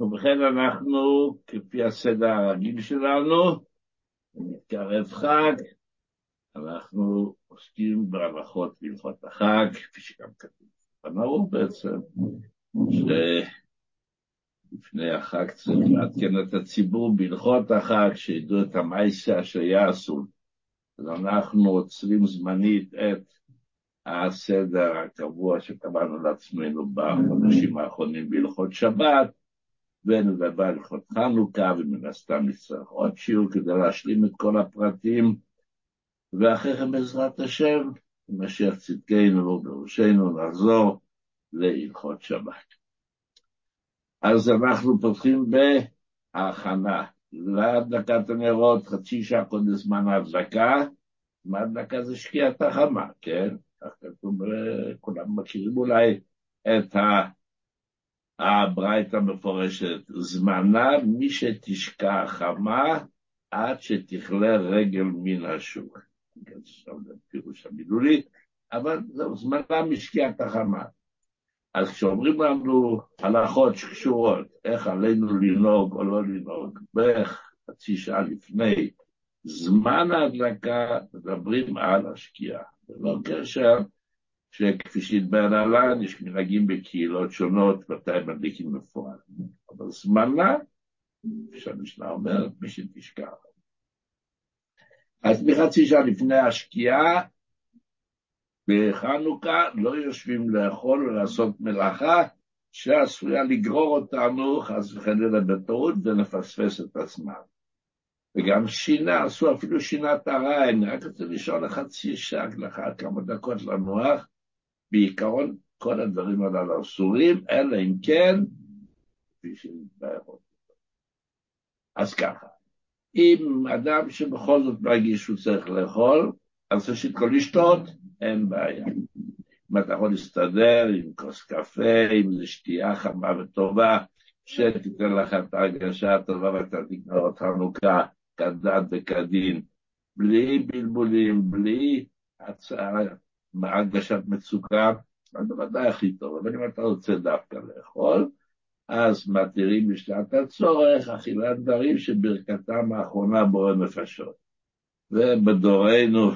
ובכן אנחנו, כפי הסדר הרגיל שלנו, מתקרב חג, אנחנו עוסקים בהלכות בהלכות החג, כפי שגם כתוב בנאור בעצם, שלפני החג צריך לעדכן את הציבור בהלכות החג, שידעו את המייסה שיעשו. אז אנחנו עוצרים זמנית את הסדר הקבוע שקבענו לעצמנו בחודשים האחרונים בהלכות שבת, ונדבר על הלכות חנוכה, ומן הסתם נצטרך עוד שיעור כדי להשלים את כל הפרטים, ואחרי כן בעזרת השם, משיח צדקנו ובראשנו נחזור להלכות שבת. אז אנחנו פותחים בהכנה להדלקת הנרות, חצי שעה קודם זמן ההדלקה, זמן ההדלקה זה שקיעת החמה, כן? כך כתוב, כולם מכירים אולי את הברייתא המפורשת, זמנה מי שתשקע חמה עד שתכלה רגל מן השוק. כן, זה פירוש המילולי, אבל זהו, זמנה משקיעת החמה. אז כשאומרים לנו הלכות שקשורות, איך עלינו לנהוג או לא לנהוג, בערך חצי שעה לפני זמן ההדלקה, מדברים על השקיעה. ללא קשר שכפי שהתבהר להלן, יש מנהגים בקהילות שונות, מתי מדליקים בפועל. אבל זמנה, שהמשנה אומרת, מי שתשכח. אז מחצי שעה לפני השקיעה, בחנוכה לא יושבים לאכול ולעשות מלאכה שעשויה לגרור אותנו חס וחלילה בטעות ונפספס את הזמן. וגם שינה, עשו אפילו שינת הרע, אני רק רוצה לשאול לחצי שעה, לך כמה דקות לנוח, בעיקרון כל הדברים הללו אסורים, אלא אם כן, כפי שנתבהר עוד. אז ככה, אם אדם שבכל זאת מרגיש שהוא צריך לאכול, אז ראשית כל לשתות, אין בעיה. אם אתה יכול להסתדר עם כוס קפה, עם איזו שתייה חמה וטובה, שתיתן לך את ההרגשה הטובה ואתה תקרא אותנו חנוכה כדת וכדין, בלי בלבולים, בלי הצעה, הרגשת מצוקה, אז בוודאי הכי טוב, אבל אם אתה רוצה דווקא לאכול, אז מתירים בשעת הצורך אכילת דברים שברכתם האחרונה בורא נפשות. ובדורנו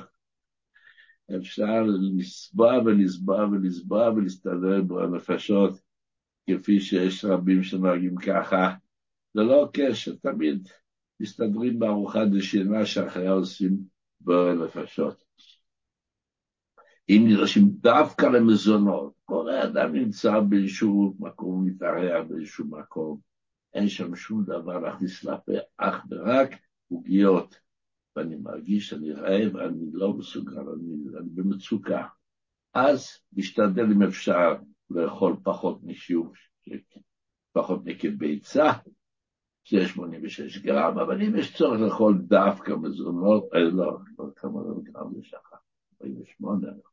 אפשר לסבוע ולסבוע ולסבוע ולהסתדר עם בורא נפשות, כפי שיש רבים שנוהגים ככה. זה לא קשר, תמיד מסתדרים בארוחת דשינה שאחריה עושים בורא נפשות. אם נדרשים דווקא למזונות, כל אדם נמצא באיזשהו מקום, מתארח באיזשהו מקום, אין שם שום דבר להכניס לפה, אך ורק עוגיות. ואני מרגיש שאני רעב, אני לא מסוגל, אני, אני במצוקה. אז משתדל אם אפשר לאכול פחות משיעור, פחות מכביצה, שזה 86 גרם, אבל אם יש צורך לאכול דווקא מזונות, אה, לא, לא כמה גרם לשחר, 48.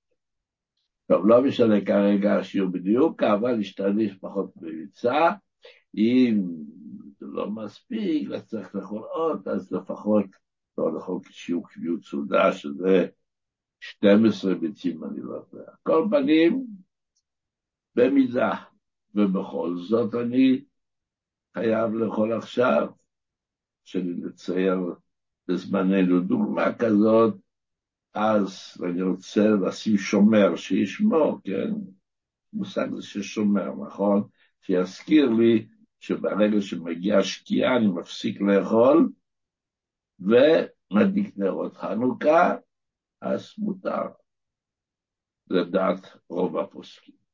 טוב, לא משנה כרגע השיעור בדיוק, אבל להשתמש פחות בביצה. אם זה לא מספיק, אז צריך לאכול עוד, אז לפחות לא לאכול כשיעור קביעות סעודה, שזה 12 ביצים, אני לא יודע. כל פנים, במידה, ובכל זאת אני חייב לאכול עכשיו, שאני מצייר בזמננו דוגמה כזאת, אז אני רוצה לשים שומר שישמור, כן? מושג זה ששומר, נכון? שיזכיר לי שברגע שמגיעה השקיעה אני מפסיק לאכול ומדליק נרות חנוכה, אז מותר. לדעת רוב הפוסקים.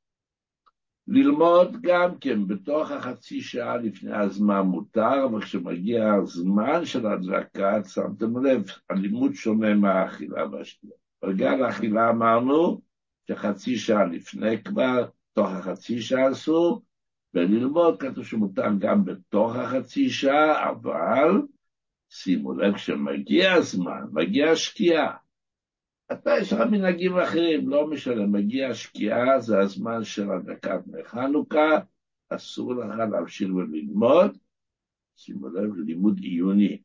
ללמוד גם כן בתוך החצי שעה לפני הזמן מותר, אבל כשמגיע הזמן של ההדלקה, שמתם לב, הלימוד שונה מהאכילה והשתייה. בגלל האכילה אמרנו שחצי שעה לפני כבר, תוך החצי שעה אסור, וללמוד כתוב שמותר גם בתוך החצי שעה, אבל שימו לב, כשמגיע הזמן, מגיע השקיעה, אתה יש לך מנהגים אחרים, לא משנה, מגיע השקיעה, זה הזמן של הדקת מחנוכה, אסור לך להמשיך וללמוד, שימו לב, לימוד עיוני.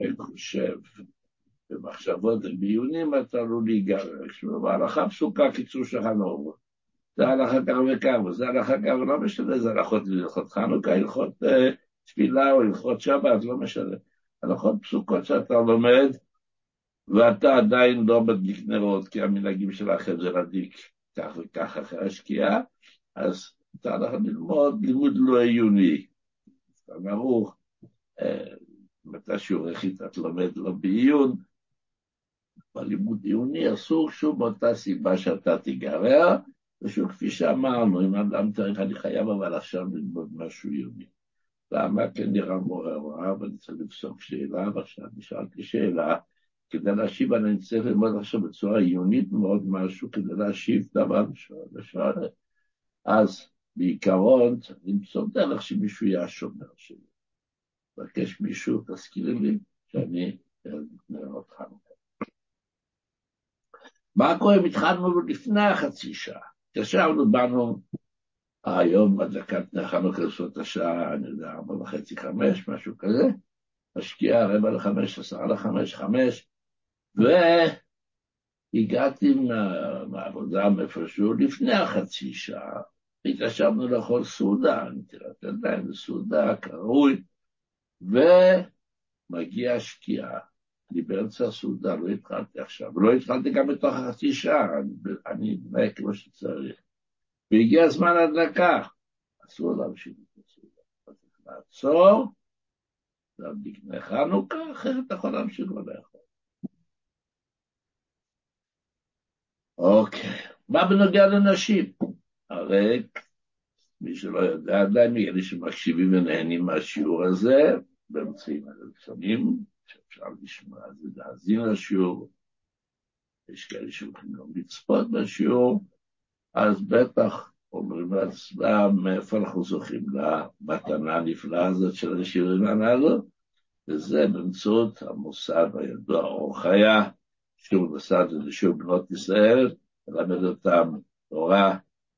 אני חושב, במחשבות ובעיונים אתה עלול להיגרש, ובהלכה פסוקה קיצור שולחן אורו. זה הלכה כך וכך, וזה הלכה כך, לא משנה, זה הלכות הלכות חנוכה, הלכות אה, תפילה או הלכות שבת, לא משנה. הלכות פסוקות שאתה לומד, ואתה עדיין לא מדליק נרות, כי המנהגים שלכם זה להדליק כך וכך אחרי השקיעה, אז אתה הולך ללמוד לימוד לא עיוני. ברוך, אה, מתי שיעורי אתה לומד לא בעיון, בלימוד עיוני אסור שוב מאותה סיבה שאתה תיגרר, ושוב, כפי שאמרנו, אם אדם צריך, אני חייב אבל עכשיו ללמוד משהו עיוני. למה כן נראה מורה רע, ואני צריך לפסוק שאלה, ועכשיו נשאלתי שאלה, כדי להשיב, אני צריך ללמוד עכשיו בצורה עיונית מאוד משהו, כדי להשיב דבר לשואל. אז בעיקרון צריך למצוא דרך שמישהו יהיה השומר שלי. מבקש מישהו, תזכירי לי שאני נראה אותך. מה קורה אם התחלנו לפני החצי שעה? ישבנו, באנו היום בדקת נר חנוכה לסוף השעה, אני יודע, ארבע וחצי, חמש, משהו כזה, משקיע רבע לחמש, עשרה לחמש, חמש, והגעתי מהעבודה מאיפשהו לפני החצי שעה, והתיישבנו לאכול סעודה, נטילת ידיים בסעודה, כראוי, ומגיעה השקיעה. אני באמצע הסעודה, לא התחלתי עכשיו, ולא התחלתי גם בתוך החצי שעה, אני אתנהג כמו שצריך. והגיע זמן הדלקה, אסור להמשיך את הסעודה. צריך לעצור, להדליק חנוכה, אחרת אתה יכול להמשיך ולאכול. אוקיי, מה בנוגע לנשים? הרי מי שלא יודע עדיין, אלה שמקשיבים ונהנים מהשיעור הזה, באמצעים הראשונים, שאפשר לשמוע את זה, להאזין לשיעור, יש כאלה שהולכים גם לצפות בשיעור, אז בטח אומרים לעצמם מאיפה אנחנו זוכים למתנה הנפלאה הזאת של השיעורים הללו, וזה באמצעות המוסד הידוע אור חיה, מוסד זה שיעור בנות ישראל, ללמד אותם תורה,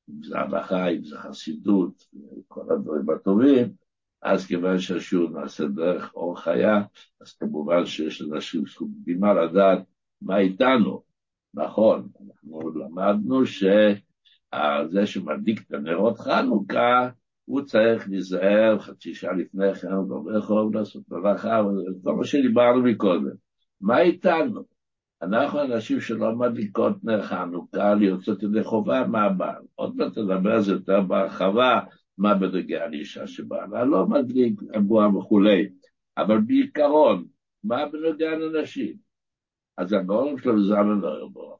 אם זה הלכה, אם זה חסידות, כל הדברים הטובים, אז כיוון שהשיעור נעשה דרך אור חיה, אז כמובן שיש לאנשים זכות בימה לדעת מה איתנו. נכון, אנחנו למדנו שזה שמדליק את הנרות חנוכה, הוא צריך להיזהר חצי שעה לפני כן, לא יכול לעשות מלאכה, וכל מה שדיברנו מקודם. מה איתנו? אנחנו אנשים שלא מדליקות נר חנוכה, ליוצאות ידי חובה מהבעל. עוד מעט תדבר על זה יותר בהרחבה, מה בנוגע לאישה שבעלה לא מדליק, אבוה וכולי. אבל בעיקרון, מה בנוגע לנשים? אז הגאון שלו זלמן אוירבוך,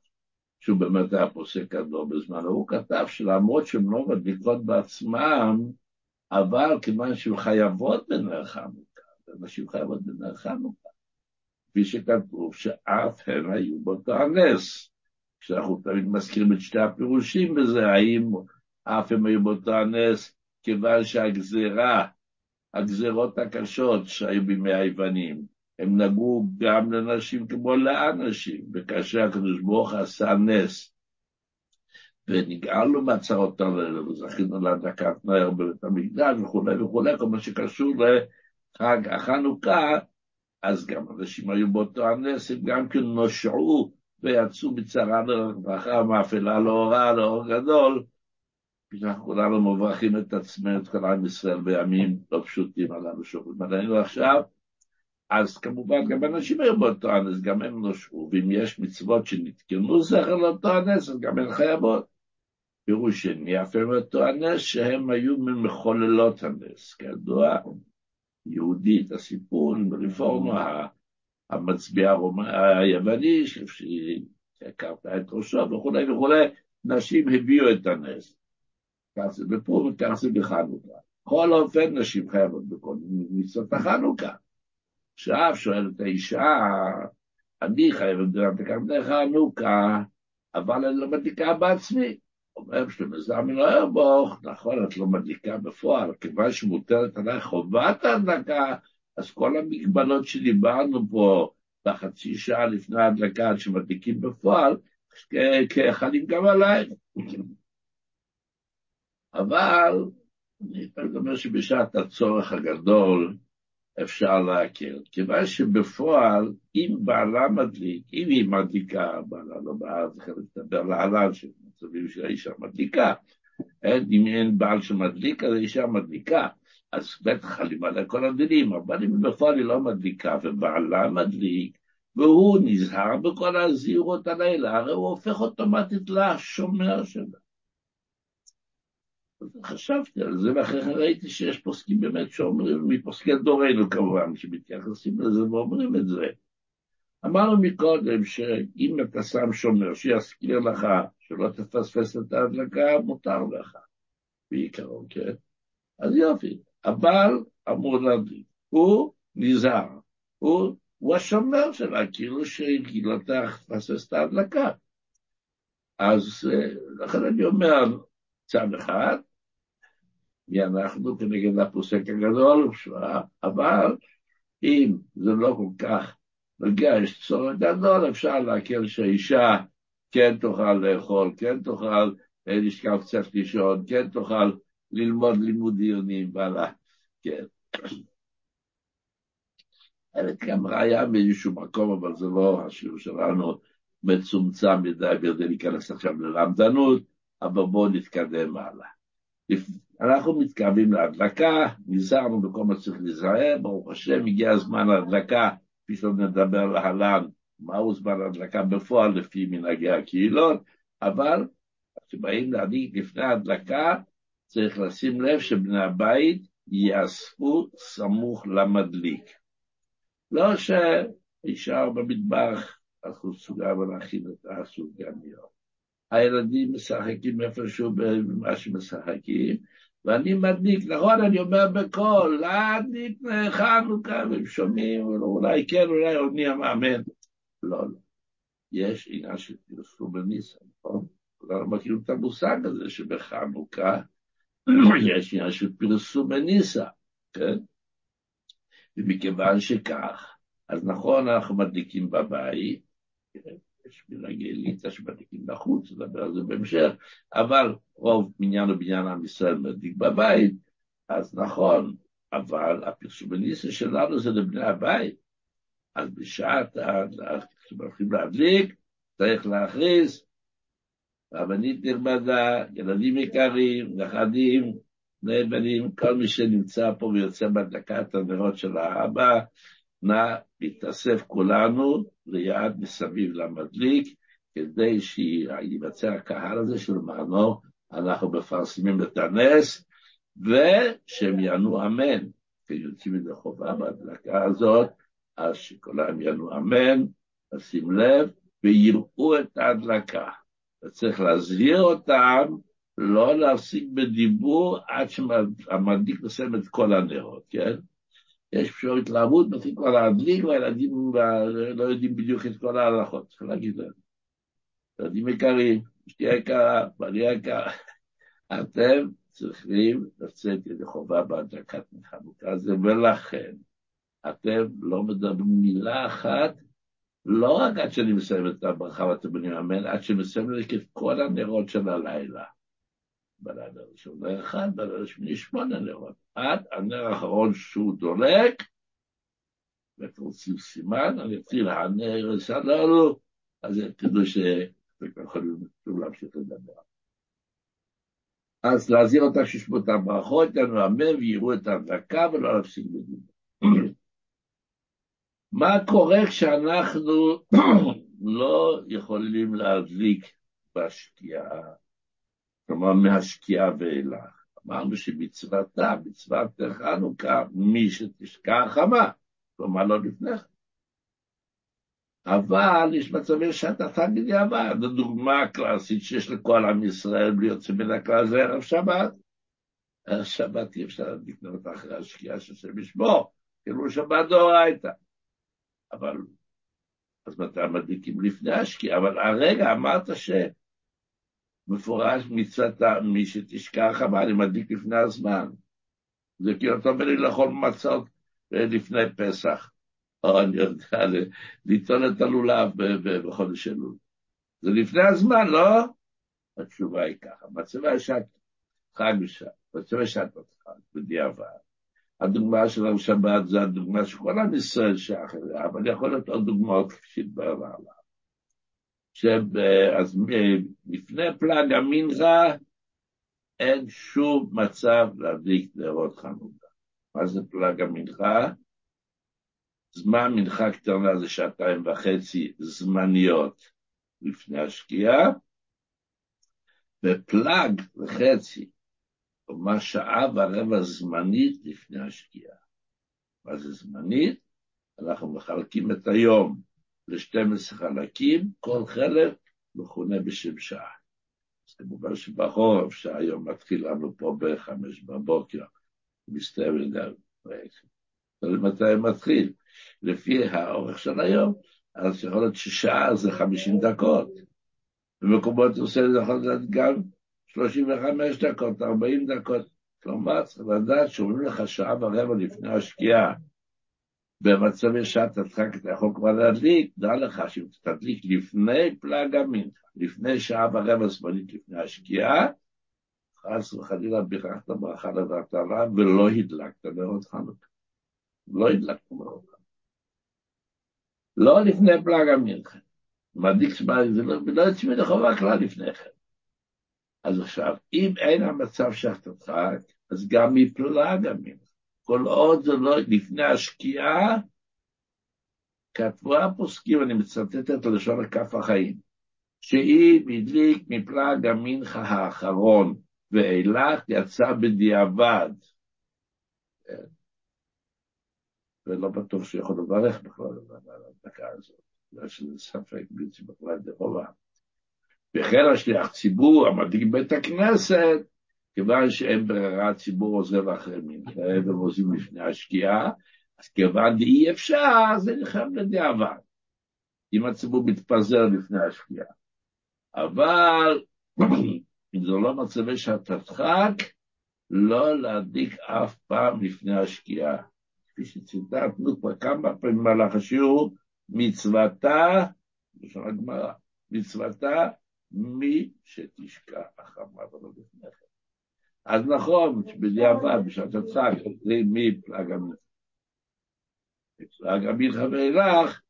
שהוא באמת היה פוסק גדול בזמנו, הוא כתב שלמרות שהן לא מדליקות בעצמם, אבל כיוון שהן חייבות בנר חנוכה, ונשים חייבות בנר חנוכה, כפי שכתוב שאף הן היו באותו הנס. כשאנחנו תמיד מזכירים את שתי הפירושים בזה, האם אף הם היו באותו הנס כיוון שהגזירה, הגזירות הקשות שהיו בימי היוונים, הם נגעו גם לנשים כמו לאנשים, וכאשר הקדוש ברוך עשה נס, ונגאלנו מהצרות האלה, וזכינו להדקת נר בבית המקדש וכולי וכולי, כל מה שקשור לחג החנוכה, אז גם אנשים היו באותו הנס, הם גם כן נושעו ויצאו מצרה לרווחה, מאפלה לאורה, לאור גדול, אנחנו כולנו מברכים את עצמנו, את כל עם ישראל, בימים לא פשוטים הללו שעוברים עלינו עכשיו. אז כמובן גם אנשים היו באותו הנס, גם הם נושעו, ואם יש מצוות שנתקנו זכר לאותו הנס, אז גם הן חייבות. פירוש שני, אף אותו הנס, שהם היו ממחוללות הנס. כידוע, יהודית, הסיפור ברפורמה, המצביע היווני, שהכרת את ראשו וכולי וכולי, נשים הביאו את הנס. כך זה בפורים, כך זה בחנוכה. בכל אופן, נשים חייבות בכל מצוות החנוכה. עכשיו שואלת האישה, אני חייבת גם בחנוכה, אבל אני לא מדליקה בעצמי. אומר שלמה זלמן אוירבוך, נכון, את לא מדליקה בפועל, כיוון שמוטלת עליי חובת ההדלקה, אז כל המגבלות שדיברנו פה בחצי שעה לפני ההדלקה, שמדליקים בפועל, כחלים גם עלייך. אבל אני אומר שבשעת הצורך הגדול, אפשר להקל. כיוון שבפועל, אם בעלה מדליק, אם היא מדליקה, בעלה לא בעל, זה חלק לדבר להלן, שמצבים שהאישה מדליקה. אין, אם אין בעל שמדליק, אז האישה מדליקה. אז בטח חלים עליה כל הדינים, אבל אם בפועל היא לא מדליקה ובעלה מדליק, והוא נזהר בכל הזהירות הלילה, הרי הוא הופך אוטומטית לשומר שלה. חשבתי על זה, ואחרי כן ראיתי שיש פוסקים באמת שאומרים, מפוסקי דורנו כמובן, שמתייחסים לזה ואומרים את זה. אמרנו מקודם שאם אתה שם שומר שיזכיר לך שלא תפספס את ההדלקה, מותר לך, בעיקרון, כן? אז יופי, הבעל אמור להדליק, הוא נזהר, הוא, הוא השומר שלה, כאילו שהיא תפספס את ההדלקה. אז אה, לכן אני אומר, צד אחד, מי אנחנו כנגד הפוסק הגדול, אבל אם זה לא כל כך נגיע, יש צורך גדול, אפשר להקל שהאישה כן תוכל לאכול, כן תוכל לשכב קצת לישון, כן תוכל ללמוד לימוד דיונים, והלאה, כן. אין גם ראיה מאיזשהו מקום, אבל זה לא השיעור שלנו מצומצם מדי כדי להיכנס עכשיו ללמדנות, אבל בואו נתקדם הלאה. אנחנו מתקרבים להדלקה, נזהרנו בכל מה שצריך להיזהר, ברוך השם, הגיע הזמן להדלקה, כפי שנדבר להלן, מהו זמן ההדלקה בפועל לפי מנהגי הקהילות, אבל כשבאים להדליק לפני ההדלקה, צריך לשים לב שבני הבית יאספו סמוך למדליק. לא שישאר במטבח, אנחנו סוגר ולהכין את הסוגניות. הילדים משחקים איפשהו במה שמשחקים, ואני מדליק, נכון, אני אומר בקול, להדליק חנוכה, והם שומעים, אולי כן, אולי עוד מי המאמן. לא, לא. יש עניין של פרסום בניסה, נכון? כולנו מכירים את המושג הזה שבחנוכה יש עניין של פרסום בניסה, כן? ומכיוון שכך, אז נכון, אנחנו מדליקים בבית, כן? יש מנהגי ליטא שמדליקים בחוץ, נדבר על זה בהמשך, אבל רוב מניין ובניין עם ישראל מדליק בבית, אז נכון, אבל הפרסום בניסה שלנו זה לבני הבית. אז בשעת, כשהולכים להדליק, צריך להכריז, רבנית נכבדה, ילדים יקרים, נכדים, בני בנים, כל מי שנמצא פה ויוצא בהדלקת הנרות של האבא, נא להתאסף כולנו ליד מסביב למדליק, כדי שייווצר הקהל הזה שלמענו אנחנו מפרסמים את הנס, ושהם יענו אמן, כי יוצאים מזה חובה בהדלקה הזאת, אז שכולם יענו אמן, נשים לב, ויראו את ההדלקה. וצריך להזהיר אותם לא להפסיק בדיבור עד שהמדליק מסיים את כל הנרות, כן? יש אפשר התלהבות, מתחיל כבר להדליק, והילדים לא יודעים בדיוק את כל ההלכות, צריך להגיד להם. ילדים יקרים, אשתי יקרה, בעלי יקר, אתם צריכים לצאת ידי חובה בהדלקת חנוכה הזה, ולכן אתם לא מדברים מילה אחת, לא רק עד שאני מסיים את הברכה ואתם בנים אמן, עד שמסיים את כל הנרות של הלילה. בלילה הראשון נר אחד, בלילה השמיני שמונה נרות. עד הנר האחרון שהוא דולק, ואתם רוצים סימן, אני אתחיל הנר סללו, אז תדעו שאתם יכולים להמשיך לדבר. אז להזהיר אותה שישמעו את הברכות, יתנו אמן ויראו את ההדלקה ולא להפסיק בדיבור. מה קורה כשאנחנו לא יכולים להדליק בשקיעה? כלומר מהשקיעה ואילך. אמרנו שמצוותה, מצוות חנוכה, מי שתשקע חמה, כלומר לא לפני כן. אבל יש מצבים שאתה חג בדיעבד. הדוגמה הקלאסית שיש לכל עם ישראל בלי יוצא מן הכלל זה ערב שבת. ערב שבת אי אפשר לקנות אחרי השקיעה של שם ישמור, כאילו שבת דאורייתא. אבל, אז מתי מדליקים לפני השקיעה? אבל הרגע אמרת ש... מפורש מצוות מי שתשכח, אבל אני מדליק לפני הזמן. זה כאילו אתה אומר לי לאכול מצות לפני פסח, או אני יודע, לטעון את הלולב בחודש אלול. זה לפני הזמן, לא? התשובה היא ככה, מצבה שאת חג בשעת, מצבה שעת חג, בדיעבד. הדוגמה של השבת זה הדוגמה של כל עם ישראל אליה, אבל יכול להיות עוד דוגמאות כפי שהתברר עליו. אז לפני פלג המנחה אין שום מצב להדליק נרות חנוכה. מה זה פלג המנחה? זמן מנחה קטנה זה שעתיים וחצי זמניות לפני השקיעה, ופלאג וחצי, כלומר שעה ורבע זמנית לפני השקיעה. מה זה זמנית? אנחנו מחלקים את היום ל-12 חלקים, כל חלק מכונה בשם שעה. אז כמובן שבחורף, שהיום מתחיל לנו פה ב-5 בבוקר, מסתיים תלוי מתי מתחיל. לפי האורך של היום, אז יכול להיות ששעה זה 50 דקות. במקומות עושה זה יכול להיות גם 35 דקות, 40 דקות. כלומר, צריך לדעת שאומרים לך שעה ורבע לפני השקיעה, במצבי שעת הדחק אתה יכול כבר להדליק, דע לך שאם תדליק לפני פלאג המנחה, לפני שעה ורבע זמנית לפני השקיעה, חס וחלילה בירכת ברכה לבטלה ולא הדלקת נרות חנוכה. לא הדלקת חנוכה. לא לפני פלאג המנחה. מדליק שמע, זה לא, לא יוצאים ידי חובה כלל לפני כן. אז עכשיו, אם אין המצב שאתה תדחק, אז גם מפלאג המנחה. כל עוד זה לא לפני השקיעה, כתבו הפוסקים, אני מצטט את לשון הכף החיים, שאם הדליק מפלג המנחה האחרון ואילך יצא בדיעבד. ולא בטוח שיכול לברך בכלל על הדקה הזאת, בגלל שזה ספק בלתי בכלל דחובה. וכן השליח ציבור המדליק בית הכנסת, כיוון שאין ברירה, הציבור עוזב אחרי מנחה ועוזבים לפני השקיעה, אז כיוון אי אפשר, זה נלחם לדיעבד. אם הציבור מתפזר לפני השקיעה. אבל אם זה לא מצבי שאתה תדחק, לא להדליק אף פעם לפני השקיעה. כפי שציטטנו כבר כמה פעמים במהלך השיעור, מצוותה, בשביל הגמרא, מצוותה מי שתשכח החמה ולא לפני כן. אז נכון, בדיעבד, בשעת הצעק, חוזרים מפלג המלך. פלג המלך ואילך,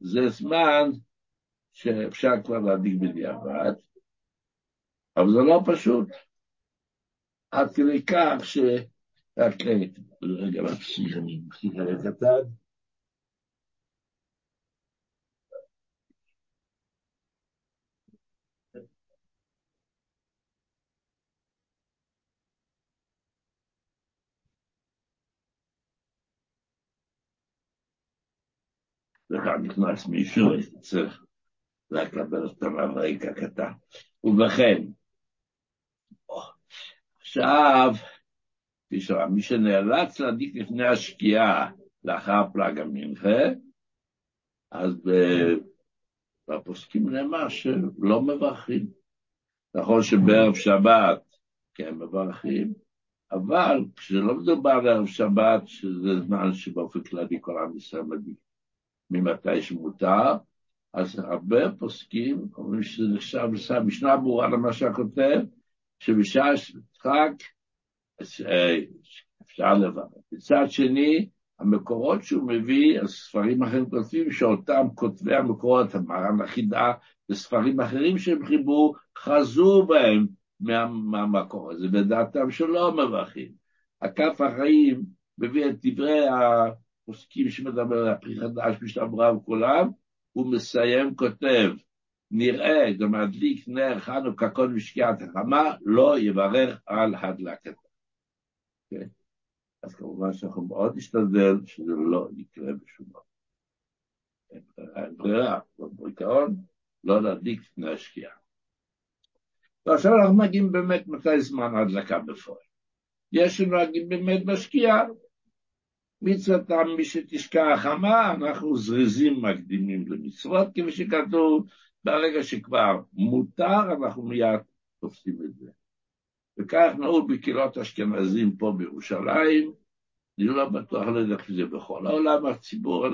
זה זמן שאפשר כבר להדליק בדיעבד, אבל זה לא פשוט. עד כדי כך ש... רק רגע, רגע קטן. וכאן נכנס מישהו, צריך לקבל אותו מהרקע קטן. ובכן, עכשיו, כפי שאמר, מי שנאלץ להדליק לפני השקיעה לאחר פלג המנחה, אז בפוסקים נאמר שלא מברכים. נכון שבערב שבת כן מברכים, אבל כשלא מדובר בערב שבת, שזה זמן שבאופן כללי כל עם ישראל מדליק ממתי שמותר, אז הרבה פוסקים אומרים שזה נחשב, משנה ברורה למה שהכותב, שבשעה שצחק אפשר לברך. מצד שני, המקורות שהוא מביא, הספרים אחרים כותבים שאותם כותבי המקורות, המרן החידה וספרים אחרים שהם חיברו, חזו בהם מה, מהמקור הזה, ודעתם שלא מברכים. הכף החיים מביא את דברי הפוסקים שמדבר על הפרי חדש, משתמרה וכולם, הוא מסיים, כותב, נראה, גם הדליק נר חנוכה כל משקיעת החמה, לא יברך על הדלקתה. Okay. כן? אז כמובן שאנחנו מאוד נשתדל שזה לא יקרה בשום דבר. אין ברירה, בעיקרון, לא להדליק לפני השקיעה. ועכשיו אנחנו מגיעים באמת מתי זמן ההדלקה בפועל. יש שנוהגים באמת בשקיעה, מצוותם מי שתשקע החמה, אנחנו זריזים מקדימים למצוות, כפי שכתוב, ברגע שכבר מותר, אנחנו מיד תופסים את זה. וכך נהוג בקהילות אשכנזים פה בירושלים, אני לא בטוח, לא יודע איך זה בכל העולם, הציבור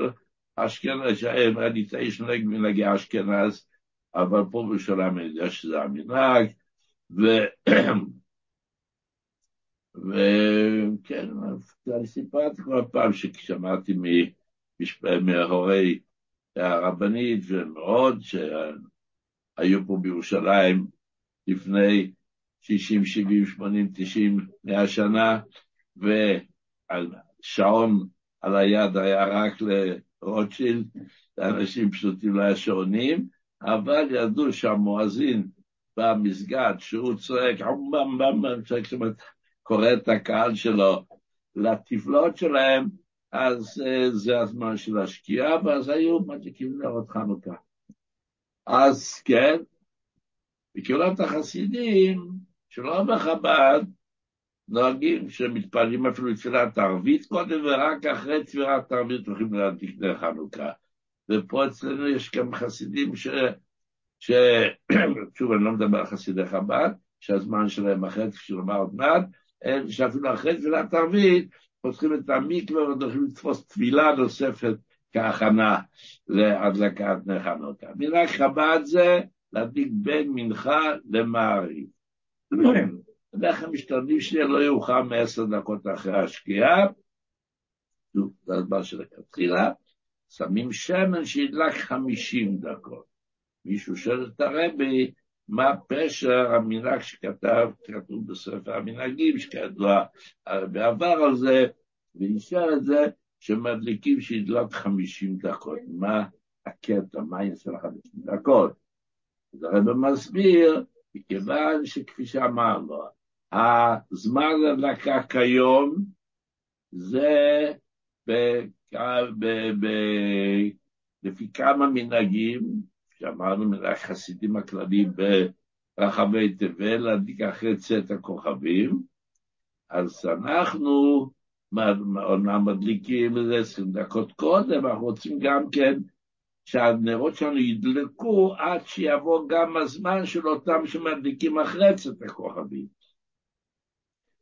האשכנז, אני איש נוהג מנהגי אשכנז, אבל פה בירושלים אני יודע שזה המנהג, וכן, אני סיפרתי כבר פעם שכשמעתי מהורי הרבנית ומאוד שהיו פה בירושלים לפני 60, 70, 80, 90, 100 שנה, והשעון על היד היה רק לרוטשילד, לאנשים פשוטים לא היה שעונים, אבל ידעו שהמואזין במסגד, שהוא צועק, קורא את הקהל שלו לתפלות שלהם, אז זה הזמן של השקיעה, ואז היו מדליקים נרות חנוכה. אז כן, בקהילת החסידים, שלא בחב"ד, נוהגים שמתפללים אפילו תפילת ערבית קודם, ורק אחרי תפילת ערבית הולכים להדליק נר חנוכה. ופה אצלנו יש גם חסידים ש... ש... שוב, אני לא מדבר על חסידי חב"ד, שהזמן שלהם אחרי, כפי שנאמר עוד מעט, שאפילו אחרי תפילת ערבית, פותחים את המקווה והולכים לתפוס תפילה נוספת כהכנה להדלקת נר חנוכה. מנהג חב"ד זה להדליק בין מנחה למעריב. בדרך כלל משתדלים שיהיה לא יאוחר מעשר דקות אחרי השקיעה, זה הזמן של הכתחילה, שמים שמן שידלק חמישים דקות. מישהו שואל את הרבי, מה פשר המנהג שכתב, כתוב בספר המנהגים, שכידוע הרבי עבר על זה, ונשאר את זה, שמדליקים שידלק חמישים דקות. מה הקטע, מה יעשה לך חמישים דקות? אז הרבי מסביר, מכיוון שכפי שאמרנו, הזמן הדלקה כיום זה ב, ב, ב, לפי כמה מנהגים, שאמרנו מנהג חסידים הכלליים ברחבי תבל, להדליק אחרי צאת הכוכבים, אז אנחנו אומנם מדליקים איזה עשרים דקות קודם, אנחנו רוצים גם כן שהנרות שלנו ידלקו עד שיבוא גם הזמן של אותם שמדליקים אחרי צאת הכוכבים.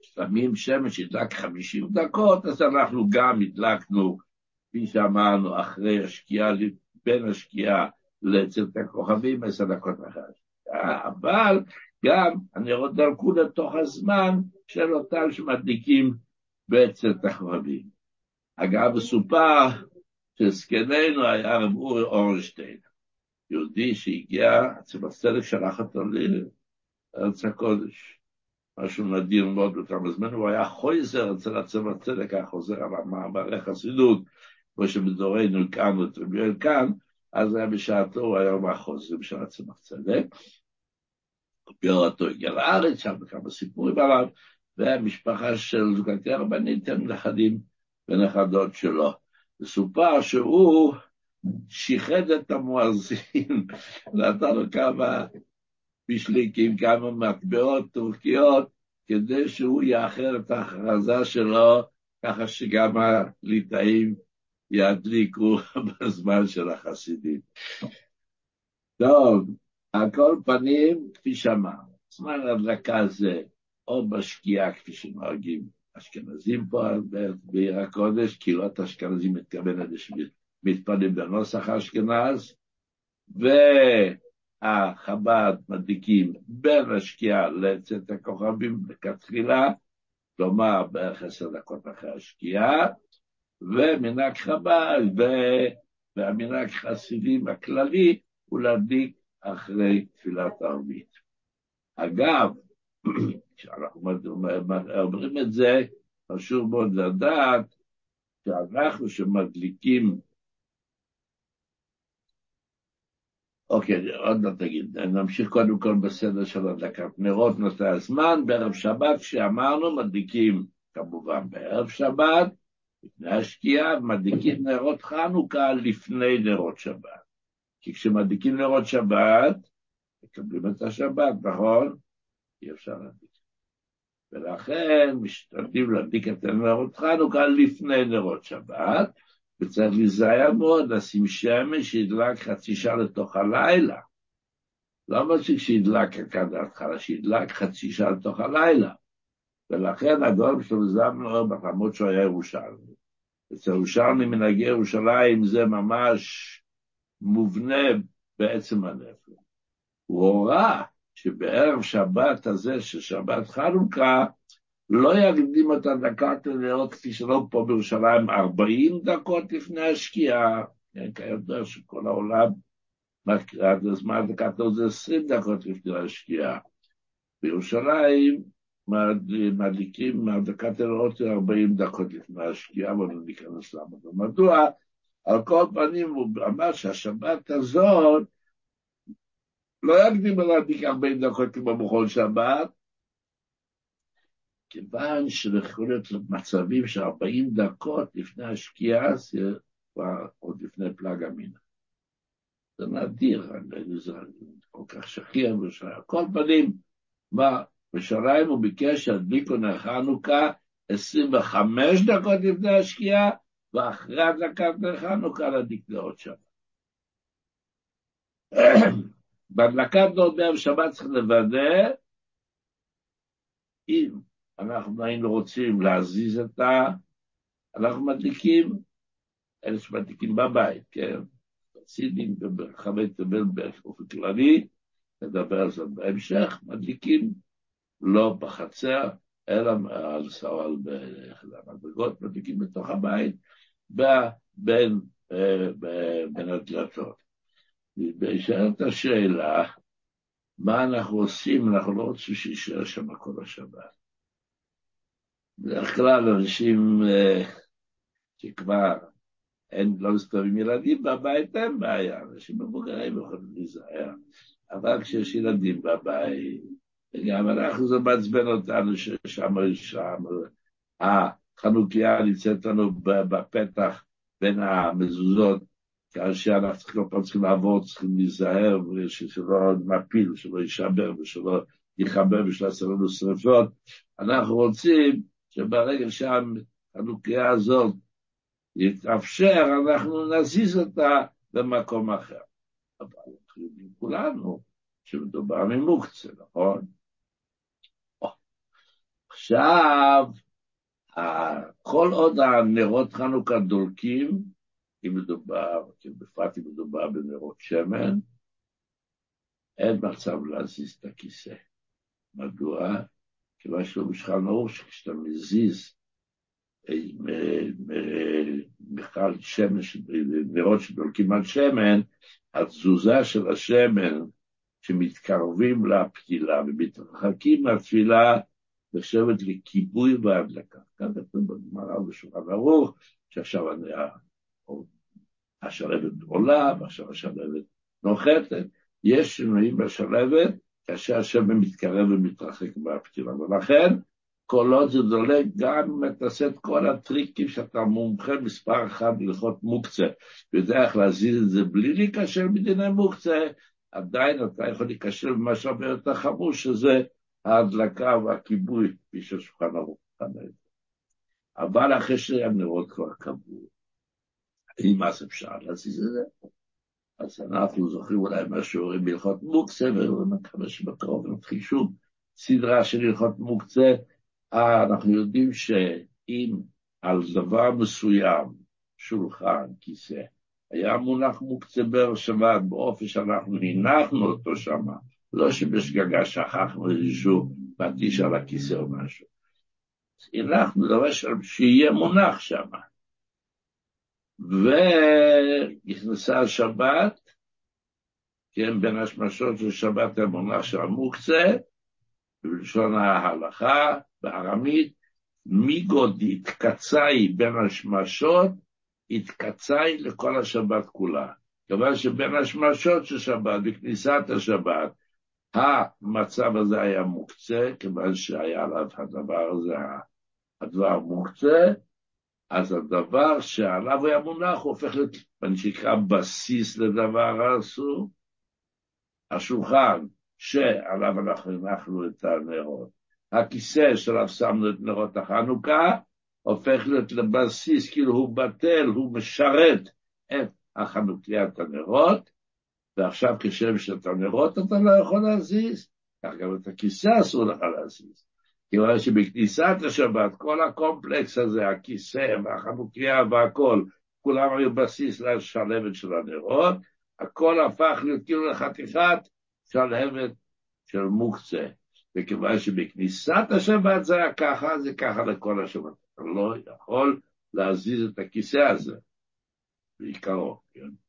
שמים שמש ידלק חמישים דקות, אז אנחנו גם הדלקנו, כפי שאמרנו, אחרי השקיעה, בין השקיעה לצאת הכוכבים, עשר דקות השקיעה, אבל גם הנרות דלקו לתוך הזמן של אותם שמדליקים בצאת הכוכבים. אגב, מסופר שזקננו היה רב אורי אורנשטיין, יהודי שהגיע, עצם הצדק שלח אותו לארץ הקודש. משהו נדיר מאוד בכמה זמן, הוא היה חויזר אצל הצבא צדק, היה חוזר על המאמרי חסידות, כמו שבדורנו כאן וטריביאל כאן, אז היה בשעתו, הוא היה מהחוזרים של הצמח צדק. אותו הגיע לארץ, שם בכמה סיפורים עליו, והמשפחה של זוגתי הרבנית הם נכדים ונכדות שלו. מסופר שהוא שיחד את המואזין, נתן לו כמה בשליקים, כמה מטבעות טורקיות, כדי שהוא יאחר את ההכרזה שלו, ככה שגם הליטאים ידליקו בזמן של החסידים. טוב, על כל פנים, כפי שאמרנו, זמן ההדלקה זה או בשקיעה, כפי שנוהגים אשכנזים פה בעיר הקודש, קהילות אשכנזים מתכוונת שמתפנים בנוסח אשכנז, והחב"ד מדליקים בין השקיעה לצאת הכוכבים לכתחילה, כלומר בערך עשר דקות אחרי השקיעה, ומנהג חב"ד והמנהג חסידים הכללי הוא להדליק אחרי תפילת ערבית. אגב, כשאנחנו אומרים את זה, חשוב מאוד לדעת שאנחנו שמדליקים, אוקיי, עוד לא תגיד, נמשיך קודם כל בסדר של הדלקת נרות נושא הזמן, בערב שבת, כשאמרנו, מדליקים כמובן בערב שבת, לפני השקיעה, מדליקים נרות חנוכה לפני נרות שבת. כי כשמדליקים נרות שבת, מקבלים את השבת, נכון? אי אפשר להדליק. ולכן משתדלים להדליק את נרות חנוכה לפני נרות שבת, וצריך להיזהר מאוד לשים שמש שידלק חצי שעה לתוך הלילה. לא מספיק שידלק כאן ההתחלה, שידלק חצי שעה לתוך הלילה. ולכן הגול שלו זמנו בחמוד שהוא היה ירושלמי. אצל ירושלמי מנהגי ירושלים זה ממש מובנה בעצם הנפש. הוא הורה שבערב שבת הזה, של שבת חנוכה, לא יקדים את הדקת הנרות כפי שלא פה בירושלים 40 דקות לפני השקיעה, כן, כידוע שכל העולם עד הזמן הדקת הנרות זה 20 דקות לפני השקיעה. בירושלים מדליקים הדקת הנרות 40 דקות לפני השקיעה, אבל לא ניכנס למה ומדוע. על כל פנים הוא אמר שהשבת הזאת לא יקדים להדליק 40 דקות כמו בכל שבת, כיוון שיכול להיות מצבים של 40 דקות לפני השקיעה, זה כבר עוד לפני פלג המינה. זה נדיר, זה כל כך שכיח בשער. כל פנים, מה, בשעריים הוא ביקש שידליקו נר חנוכה 25 דקות לפני השקיעה, ואחרי הדלקת נר חנוכה להדליק נרות שבת. בהדלקת נרות בערב שבת צריך לוודא אם אנחנו היינו רוצים להזיז את ה... אנחנו מדליקים, אלה שמדליקים בבית, כן? סינים וברחבי תבל באופן כללי, נדבר על זה בהמשך, מדליקים לא בחצר, אלא על סרל במדרגות, מדליקים בתוך הבית, בין, בין הדלתות. וישאלת השאלה, מה אנחנו עושים, אנחנו לא רוצים שישאר שם כל השבת. בדרך כלל אנשים אה, שכבר אין, לא מסתובבים ילדים בבית, אין בעיה, אנשים מבוגרים יכולים להיזהר, אבל כשיש ילדים בבית, וגם אנחנו, זה מעצבן אותנו ששם, שם, החנוכיה נמצאת לנו בפתח בין המזוזות, כאשר אנחנו כל פעם צריכים לעבור, צריכים להיזהר, ושלא נפיל, שלא יישבר ושלא יכבה ושלא יעשה לנו שרפות. אנחנו רוצים שברגע שהחנוכיה הזאת יתאפשר, אנחנו נזיז אותה במקום אחר. אבל אנחנו יודעים כולנו שמדובר ממוקצה, נכון? עכשיו, כל עוד הנרות חנוכה דולקים, אם מדובר, בפרט אם מדובר בנרות שמן, אין מצב להזיז את הכיסא. מדוע? כיוון שהוא בשולחן ערוך שכשאתה מזיז מיכל שמן, נרות שדולקים על שמן, התזוזה של השמן שמתקרבים לפתילה ומתרחקים מהתפילה נחשבת לכיבוי והדלקה. כאן כתוב בגמרא בשולחן ערוך, שעכשיו השלבת עולה ועכשיו השלבת נוחתת. יש שינויים בשלבת, כאשר השמן מתקרב ומתרחק מהפתילה. ולכן, כל עוד זה דולק, גם אם אתה עושה את כל הטריקים שאתה מומחה מספר אחת ללכות מוקצה, ויודע איך להזיז את זה בלי להיכשל בדיני מוקצה, עדיין אתה יכול להיכשל במה שהרבה יותר חמור, שזה ההדלקה והכיבוי, כפי ששולחן ערוך חנה אבל אחרי שהנרות כבר קבעו, האם אז אפשר להזיז את זה? אז אנחנו זוכרים אולי מה שאומרים בהלכות מוקצה, ומקווה שבקרוב נתחיל שוב סדרה של הלכות מוקצה. אה, אנחנו יודעים שאם על דבר מסוים, שולחן, כיסא, היה מונח מוקצה בערב שבת באופן שאנחנו הנחנו אותו שם, לא שבשגגה שכחנו איזשהו פטיש על הכיסא או משהו. הנחנו דבר שיהיה מונח שם. ונכנסה השבת, כן, בין השמשות של שבת המונח של המוקצה, בלשון ההלכה, בארמית, מיגוד התקצאי בין השמשות, התקצאי לכל השבת כולה. כיוון שבין השמשות של שבת, בכניסת השבת, המצב הזה היה מוקצה, כיוון שהיה עליו הדבר הזה, הדבר מוקצה, אז הדבר שעליו היה מונח הופך להיות, מה שנקרא, בסיס לדבר האסור. השולחן שעליו אנחנו הנחנו את הנרות, הכיסא שעליו שמנו את נרות החנוכה, הופך להיות לבסיס, כאילו הוא בטל, הוא משרת את החנוכיית הנרות, ועכשיו כשם שאת הנרות אתה לא יכול להזיז, כך גם את הכיסא אסור לך להזיז. כיוון שבכניסת השבת, כל הקומפלקס הזה, הכיסא והחנוכיה והכל, כולם היו בסיס לשלבת של הנרות, הכל הפך להיות כאילו לחתיכת שלהבת של מוקצה. וכיוון שבכניסת השבת זה היה ככה, זה ככה לכל השבת. אתה לא יכול להזיז את הכיסא הזה, בעיקרו, כן?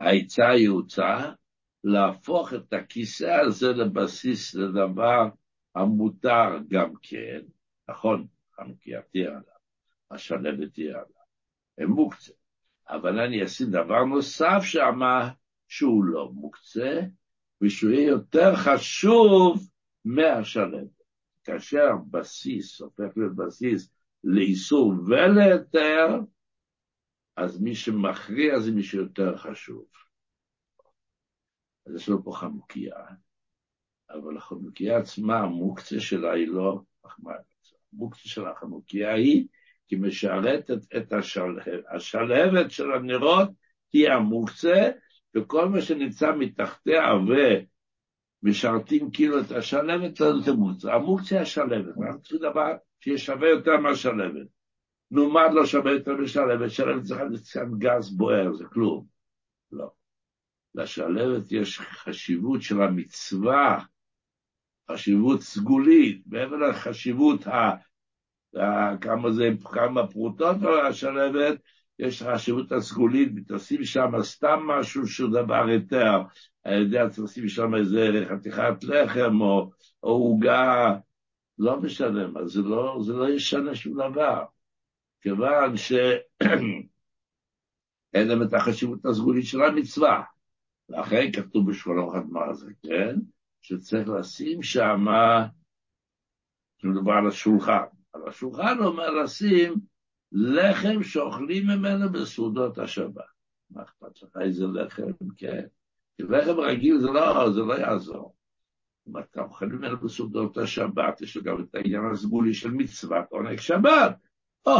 היא הוצאה להפוך את הכיסא הזה לבסיס לדבר המותר גם כן, נכון, חנוכיה תהיה עליו, השלבת תהיה עליו, הם מוקצה. אבל אני אשים דבר נוסף שם, שהוא לא מוקצה, ושהוא יהיה יותר חשוב מהשלבת. כאשר בסיס הופך להיות בסיס לאיסור ולהיתר, אז מי שמכריע זה מי שיותר חשוב. אז יש לו פה חנוכיה, אבל החנוכיה עצמה, המוקצה שלה היא לא מחמד. המוקצה של החנוכיה היא כי משרתת את השלהבת. השלהבת של הנרות היא המוקצה, וכל מה שנמצא מתחתיה ומשרתים כאילו את השלהבת, זה המוקצה. המוקצה היא השלהבת, אנחנו צריכים דבר שיהיה שווה יותר מהשלהבת. מה לא שווה יותר משלהבת? שלהבת צריכה לצאת גז בוער, זה כלום. לא. לשלהבת יש חשיבות של המצווה, חשיבות סגולית, מעבר לחשיבות ה... כמה זה, כמה פרוטות על השלהבת, יש חשיבות הסגולית, ותשים שם סתם משהו שהוא דבר יותר, אני יודע, תשים שם איזה חתיכת לחם או עוגה, לא משנה, אז זה לא, זה לא ישנה שום דבר, כיוון שאין להם את החשיבות הסגולית של המצווה. ואחרי כתוב בשולחן מה זה, כן? שצריך לשים שם, שמדובר על השולחן. על השולחן אומר לשים לחם שאוכלים ממנו בסעודות השבת. מה אכפת לך איזה לחם? כן. כי לחם רגיל זה לא, זה לא יעזור. אם אתה אוכל ממנו בסעודות השבת, יש לו גם את העניין הסגולי של מצוות עונג שבת. או,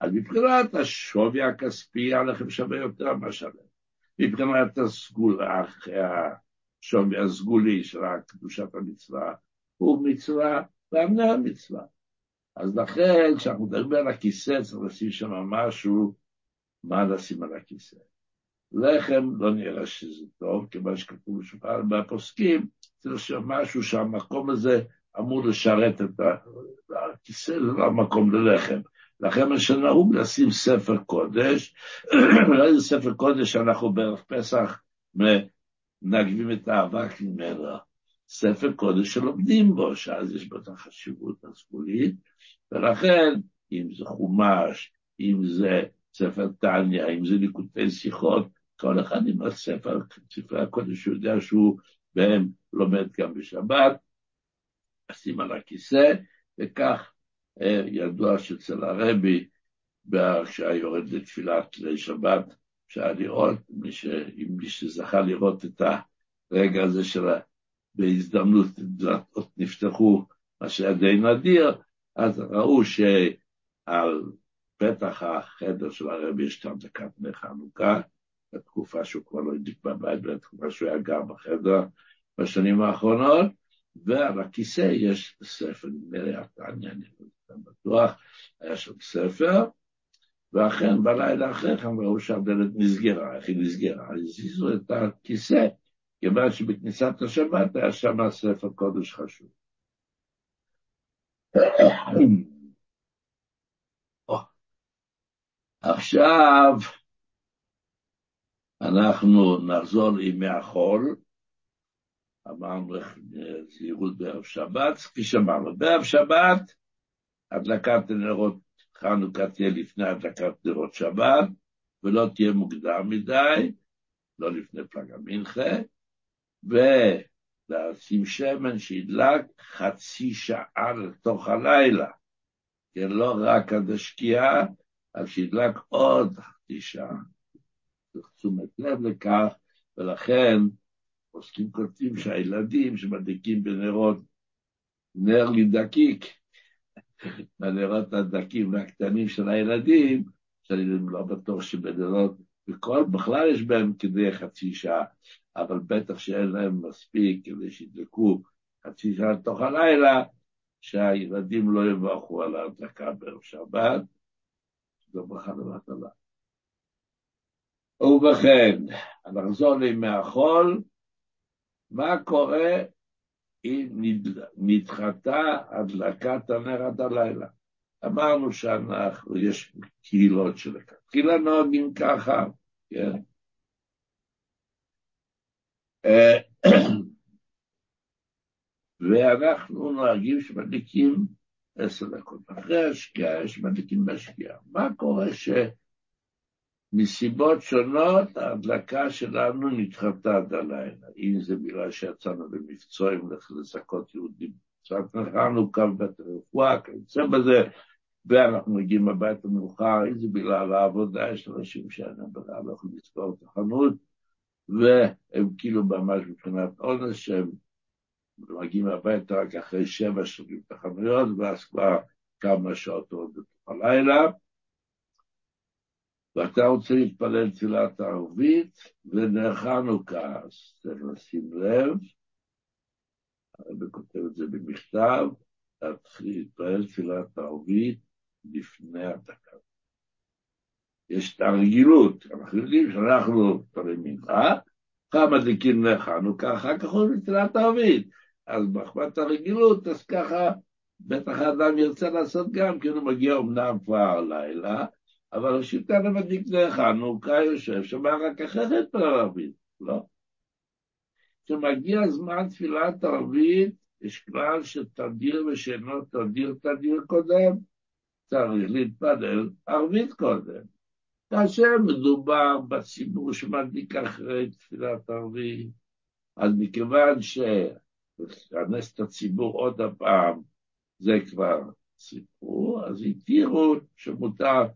אז מבחינת השווי הכספי, הלחם שווה יותר מהשלם. מבחינת הסגול, השווי הסגולי של קדושת המצווה, הוא מצווה ואמנה המצווה. אז לכן, כשאנחנו מדברים על הכיסא, צריך לשים שם משהו, מה לשים על הכיסא. לחם, לא נראה שזה טוב, כיוון שכתוב בשולחן בפוסקים, צריך שם משהו שהמקום הזה אמור לשרת את הכיסא, זה לא המקום ללחם. לכן מה שנהוג לשים ספר קודש, איזה ספר קודש שאנחנו בערב פסח מנגבים את האבק ממנו. ספר קודש שלומדים בו, שאז יש בו את החשיבות הסגולית, ולכן, אם זה חומש, אם זה ספר טניה, אם זה ליקוטי שיחות, כל אחד עם הספר, ספרי הקודש, הוא יודע שהוא בהם לומד גם בשבת, לשים על הכיסא, וכך ידוע שאצל הרבי, כשהיה יורד לתפילת שבת, אפשר לראות, מי ש... מי שזכה לראות את הרגע הזה של בהזדמנות דלתות נפתחו, מה שהיה די נדיר, אז ראו שעל פתח החדר של הרבי יש שם דקת נר חנוכה, בתקופה שהוא כבר לא הדליק בבית, בתקופה שהוא היה גר בחדר בשנים האחרונות, ועל הכיסא יש ספר, נדמה לי, אני בטוח, היה שם ספר, ואכן בלילה אחרי כן ראו שהדלת נסגרה, איך היא נסגרה? הזיזו את הכיסא כיוון שבכניסת השבת היה שם ספר קודש חשוב. עכשיו אנחנו נחזור לימי החול, אמרנו זהירות בערב שבת, כפי שאמרנו, בערב שבת הדלקת נרות חנוכה תהיה לפני הדלקת נרות שבת, ולא תהיה מוקדם מדי, לא לפני פלג המנחה, ולשים שמן שידלק חצי שעה לתוך הלילה, כן, לא רק עד השקיעה, אז שידלק עוד חצי שעה. צריך תשומת לב לכך, ולכן עוסקים כותבים שהילדים שמדליקים בנרות נר לדקיק, בנרות הדקים והקטנים של הילדים, שאני לא בטוח שבנרות, וכל, בכלל יש בהם כדי חצי שעה, אבל בטח שאין להם מספיק כדי שידלקו חצי שעה לתוך הלילה, שהילדים לא יברכו על ההדלקה בערב שבת, זו ברכה לבטלה. ובכן, נחזור לימי החול, מה קורה היא נדחתה הדלקת הנר עד הלילה. אמרנו שאנחנו, יש קהילות שלכתחילה נוהגים ככה, כן? אה, ואנחנו נוהגים שמדליקים עשר דקות. אחרי השקיעה שמדליקים בשקיעה. מה קורה שמסיבות שונות ההדלקה שלנו נדחתה עד הלילה? אם זה בגלל שיצאנו במבצועים לזכות יהודים, קצת חנוכה ובית רפואה, כיוצא בזה, ואנחנו מגיעים הביתה מאוחר, אם זה בגלל העבודה, יש אנשים להם ברירה, לא יכולים לזכור את החנות, והם כאילו ממש מבחינת עונש, שהם מגיעים הביתה רק אחרי שבע שנים את החנויות, ואז כבר כמה שעות עוד בתוך הלילה. ואתה רוצה להתפלל תפילת הערבית, ונר חנוכה, אז צריך לשים לב, הרב כותב את זה במכתב, להתחיל להתפלל תפילת הערבית לפני הדקה. יש את הרגילות, אנחנו יודעים שאנחנו מתפללים מנחה, אחר מדליקים לחנוכה, אחר כך אומרים תפילת הערבית. אז מחמת הרגילות, אז ככה בטח האדם ירצה לעשות גם, כי הוא מגיע אמנם כבר לילה, אבל השיטה למדליק לחנוכה יושב שם רק אחרי תפילת הערבית, לא? כשמגיע זמן תפילת ערבית, יש כלל שתדיר ושאינו תדיר תדיר קודם, צריך להתפלל ערבית קודם. כאשר מדובר בציבור שמדליק אחרי תפילת ערבית, אז מכיוון שלכנס את הציבור עוד הפעם, זה כבר סיפור, אז התירו שמותר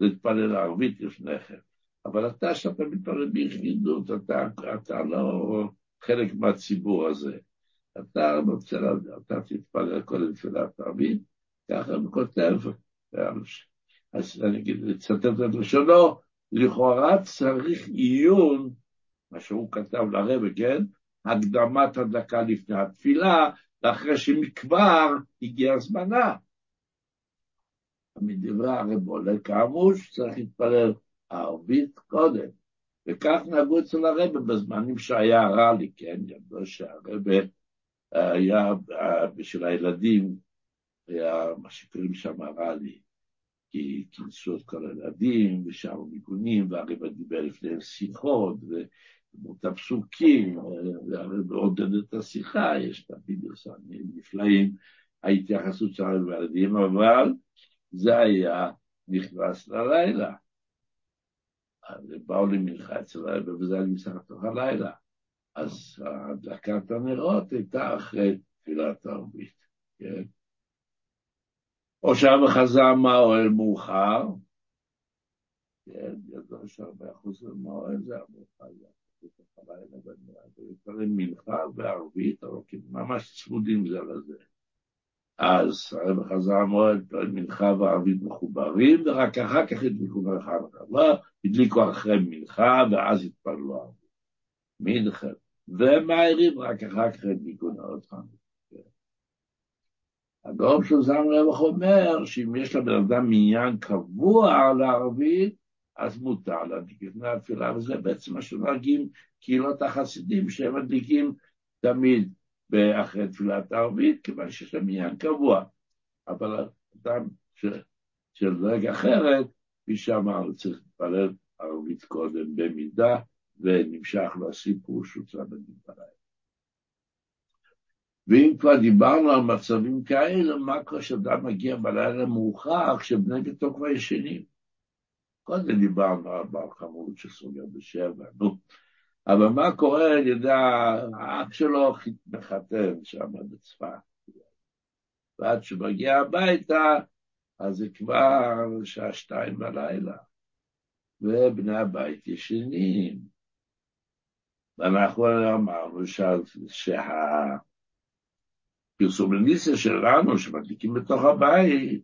להתפלל ערבית לפני כן. אבל אתה, שאתה מתפלל ביחידות, אתה, אתה לא חלק מהציבור הזה. אתה רוצה, אתה תתפלל קודם תפילת ערבית, ככה הוא כותב, אז אני אגיד, לצטט את לשונו, לכאורה צריך עיון, מה שהוא כתב לרבא, כן? הקדמת הדקה לפני התפילה, ואחרי שמכבר הגיע זמנה. מדברי הרב עולה כאמור שצריך להתפלל ערבית קודם. וכך נהגו אצל הרבה בזמנים שהיה רלי, כן? ידוע שהרבה היה בשביל הילדים, היה מה שקוראים שם רלי, כי כינסו את כל הילדים, ושרו ניגונים, והרבא דיבר לפניהם שיחות, ואת הפסוקים, והרבא עודד את השיחה, יש תמיד נפלאים, ההתייחסות של הרבא לילדים, אבל זה היה נכנס ללילה. אז באו למנחה אצל הרבא, וזה היה נמצא לתוך הלילה. אז הדלקת הנרות הייתה אחרי תפילת הערבית, כן? או שאבא חזר מהאוהל מאוחר, כן, ידוע שהרבה אחוז מהאוהל זה המאוחר, זה מנחה וערבית, ממש צמודים זה לזה. אז חזר מועד, מנחה וערבית מחוברים, ורק אחר כך הדליקו מנחה וחזרה, הדליקו אחרי מנחה, ואז התפללו ערבית. מנחה. ומעירים רק אחר כך הדליקו נאות חנוכה. הגאון של זן רווח אומר שאם יש לבן אדם עניין קבוע לערבית, אז מותר להדליק לפני התפילה, וזה בעצם מה שנוהגים קהילות החסידים, שהם מדליקים תמיד אחרי תפילת הערבית, כיוון שיש להם עניין קבוע. אבל אדם שנוהג אחרת, כפי שאמרנו, צריך להתפלל ערבית קודם במידה, ונמשך לו הסיפור שהוא להגיד בלילה. ואם כבר דיברנו על מצבים כאלה, מה קורה כשאדם מגיע בלילה מאוחר, כשבני ביתו כבר ישנים? קודם דיברנו על בעל חמוד שסוגר בשבע, נו. אבל מה קורה, אני יודע, האח שלו מחתן שם בצפת. ועד שמגיע הביתה, אז זה כבר שעה שתיים בלילה. ובני הבית ישנים. ואנחנו אמרנו שה... הפרסומניסטיה שלנו, שמדליקים בתוך הבית,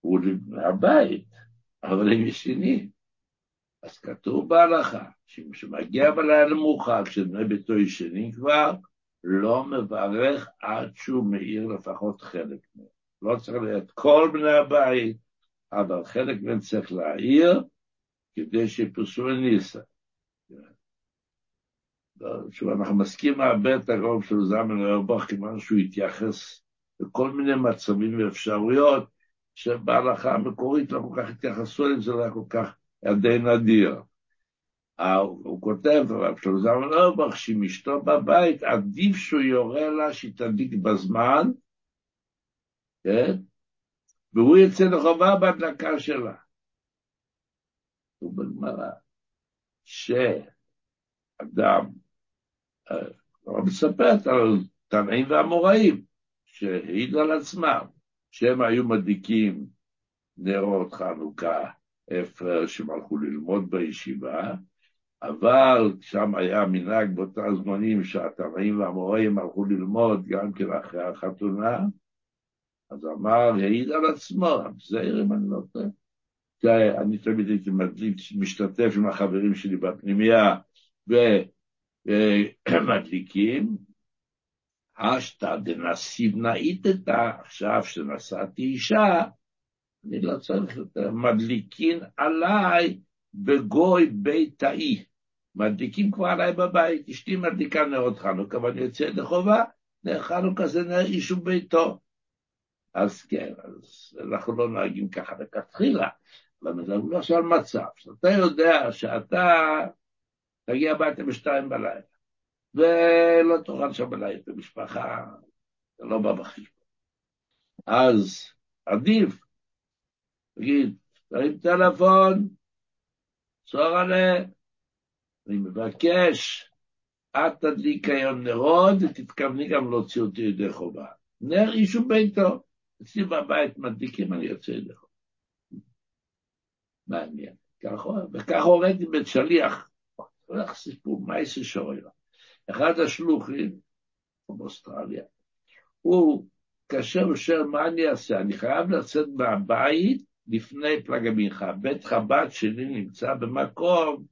הוא לבני הבית, אבל הם ישנים. אז כתוב בהלכה, שמגיע בלילה מאוחר, כשבני ביתו ישנים כבר, לא מברך עד שהוא מאיר לפחות חלק מהם. לא צריך להיות כל בני הבית, אבל חלק מהם צריך להעיר, כדי שפרסום הניסה. שוב, אנחנו מסכימים הרבה את הרוב של זמן רבוך, כיוון שהוא התייחס לכל מיני מצבים ואפשרויות שבהלכה המקורית לא כל כך התייחסו אליהם, זה לא היה כל כך די נדיר. הוא כותב, רב שלו זמן רבוך, שאם אשתו בבית, עדיף שהוא יורה לה שהיא תדליק בזמן, כן? והוא יצא לחובה בהדלקה שלה. הוא בגמרא, שאדם, הוא מספרת על תנאים ואמוראים, שהעידו על עצמם, שהם היו מדליקים נרות חנוכה איפה שהם הלכו ללמוד בישיבה, אבל שם היה מנהג באותם זמנים שהתנאים והמוראים הלכו ללמוד גם כן אחרי החתונה, אז אמר, העיד על עצמו, זהיר אם אני לא טועה. אני תמיד הייתי מדליק, משתתף עם החברים שלי בפנימייה ומדליקים. השתא דנסיבנא איתתא, עכשיו שנשאתי אישה, אני לא צריך יותר, מדליקין עליי בגו ביתאי. מדליקים כבר עליי בבית, אשתי מדליקה נרות חנוכה ואני יוצא לחובה, נר חנוכה זה נר איש וביתו. אז כן, אז אנחנו לא נוהגים ככה לכתחילה, אבל מדברים עכשיו על מצב, שאתה יודע שאתה תגיע הביתה בשתיים בלילה, ולא תאכל שם בלילה במשפחה, זה לא בא בחשבון. אז עדיף, תגיד, תרים טלפון, צור עליה, אני מבקש, את תדליק היום נרות ותתכווני גם להוציא אותי ידי חובה. נר אישו ביתו. אצלי בבית מדליקים, אני יוצא ידי חובה. מעניין. וככה הוריתי בית שליח. הולך סיפור, מה יעשה שוריו? אחד השלוחים באוסטרליה, הוא כאשר הוא שואל מה אני אעשה, אני חייב לצאת מהבית לפני פלג המנחה. בית חב"ד שלי נמצא במקום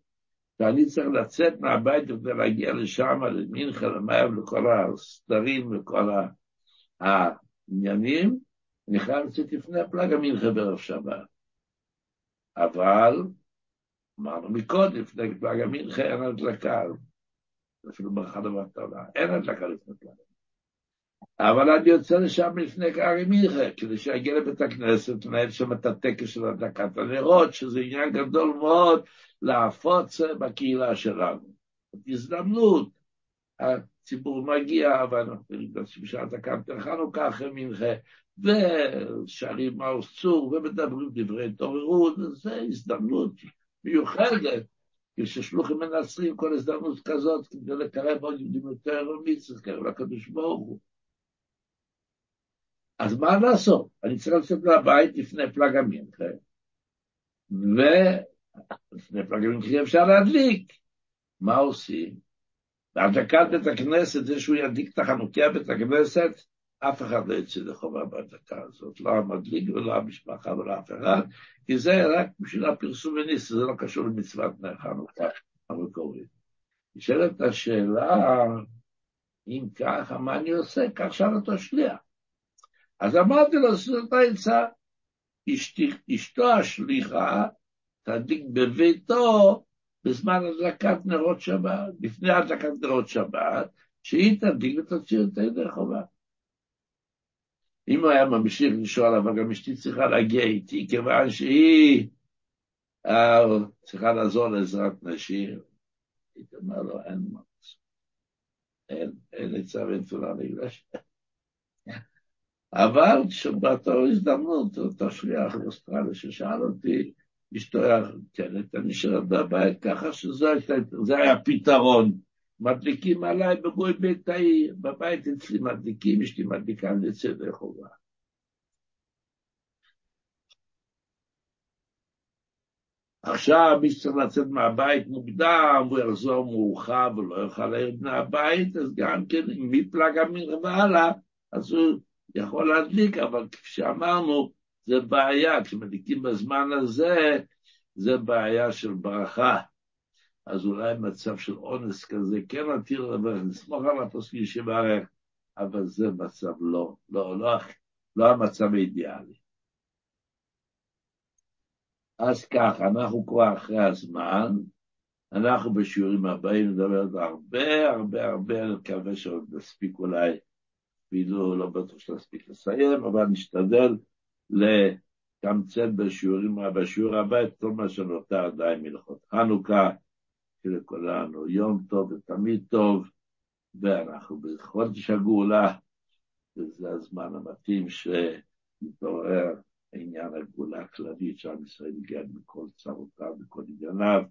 שאני צריך לצאת מהבית כדי להגיע לשם, למנחה, למאב, לכל הסדרים וכל העניינים, אני חייב לצאת לפני הפלג המנחה בערב שבת. אבל, אמרנו מקודם, לפני פלג המנחה אין הדלקה, אפילו באחד המטרה, אין הדלקה לפני פלג המנחה. אבל אני יוצא לשם לפני קארי מיכה, כדי שיגיע לבית הכנסת, לנהל שם את הטקס של הדלקת הנרות, שזה עניין גדול מאוד להפוץ בקהילה שלנו. הזדמנות, הציבור מגיע, ואנחנו נפגשים בשעת הדלקת חנוכה אחרי מנחה, ושרים מאוס צור, ומדברים דברי התעוררות, זו הזדמנות מיוחדת. כששלוחים מנצרים כל הזדמנות כזאת, כדי לקרב עוד יהודים יותר מצווה, קרב לקדוש ברוך הוא. אז מה לעשות? אני צריך לצאת מהבית לפני פלג המנחה, ולפני פלג המנחה אפשר להדליק. מה עושים? בהדלקת בית הכנסת, זה שהוא ידליק את החנוכיה בית הכנסת, אף אחד לא יצא לחובה בהדלקה הזאת, לא המדליק ולא המשפחה ולא אף אחד, כי זה רק בשביל הפרסום וניס, זה לא קשור למצוות נר חנוכה המקורית. נשאלת השאלה, אם ככה, מה אני עושה? כך שאל אותו שליח. אז אמרתי לו, זאת העצה, אשתו השליחה תדליק בביתו בזמן הדלקת נרות שבת, לפני הדלקת נרות שבת, שהיא תדליק ותוציא אותה ידי חובה. אם הוא היה ממשיך לשאול, אבל גם אשתי צריכה להגיע איתי, כיוון שהיא אה, צריכה לעזור לעזרת נשים, הייתי אומר לו, אין מה לעשות. אין, עצה ואין תפילה להיגלש. אבל שבאותו הזדמנות, אותו שליח באוסטרליה ששאל אותי, אשתו היה כן, אני נשארת בבית ככה שזה היה פתרון. מדליקים עליי בגוי בית העיר, בבית אצלי מדליקים, אשתי מדליקה, יוצא לחובה. עכשיו מי שצריך לצאת מהבית מוקדם, הוא יחזור מאוחר ולא יוכל להעיר בני הבית, אז גם כן, מפלג המרווה והלאה, אז הוא יכול להדליק, אבל כפי שאמרנו, זה בעיה, כשמדליקים בזמן הזה, זה בעיה של ברכה. אז אולי מצב של אונס כזה, כן נתיר לברך, נסמוך על הפוסקים שברך, אבל זה מצב לא, לא, לא, לא המצב האידיאלי. אז ככה, אנחנו כבר אחרי הזמן, אנחנו בשיעורים הבאים נדבר הרבה הרבה הרבה, אני מקווה שעוד נספיק אולי, אפילו לא בטוח שנספיק לסיים, אבל נשתדל לתמצת בשיעורים, בשיעור הבא את כל מה שנותר עדיין מלכות חנוכה, שלכולנו יום טוב ותמיד טוב, ואנחנו בחודש הגאולה, וזה הזמן המתאים שמתעורר עניין הגאולה הכללית שעם ישראל הגיע מכל צרותיו וכל ענייניו.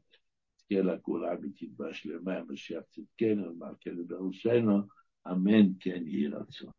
תזכה לגאולה אמיתית והשלמה, משיח צדקנו, מלכנו בראשנו, אמן כן יהי רצון.